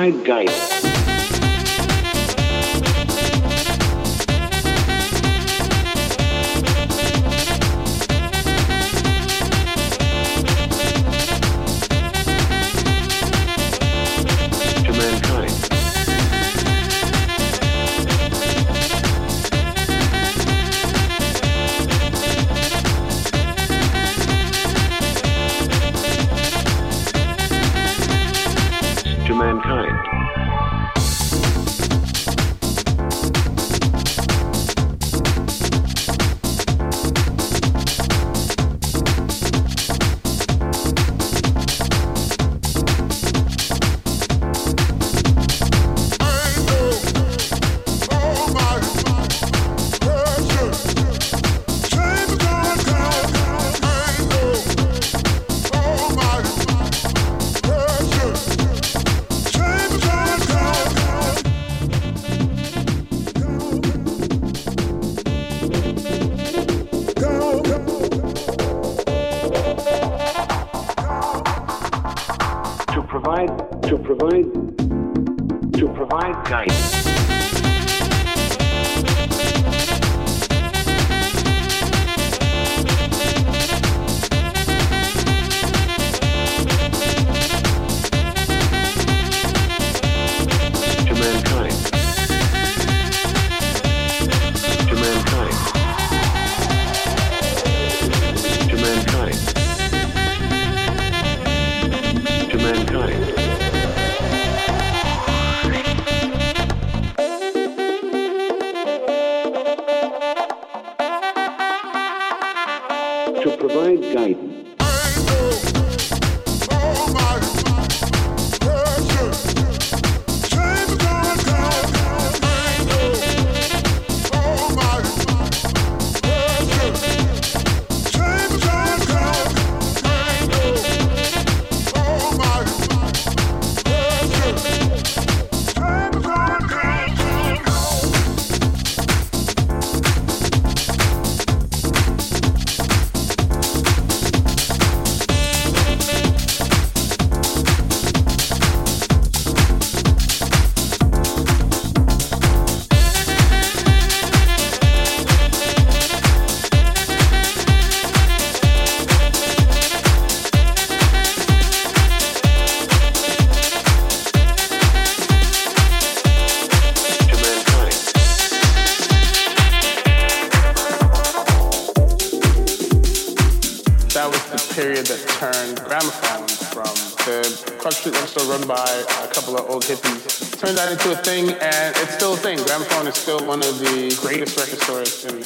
my guidance. turned into a thing, and it's still a thing. Gramophone is still one of the greatest record stores in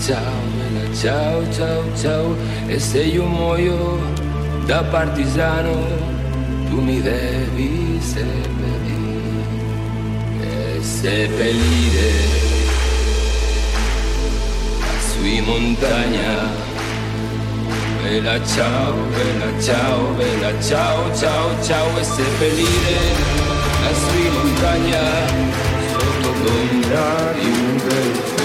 ciao, bella ciao, ciao, ciao. E se io muoio da partigiano, tu mi devi seppellire, e seppellire sui montagna. Bella ciao, bella ciao, bella ciao, ciao, ciao e seppellire la sui montagna sotto l'ombra di un bel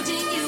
holding you.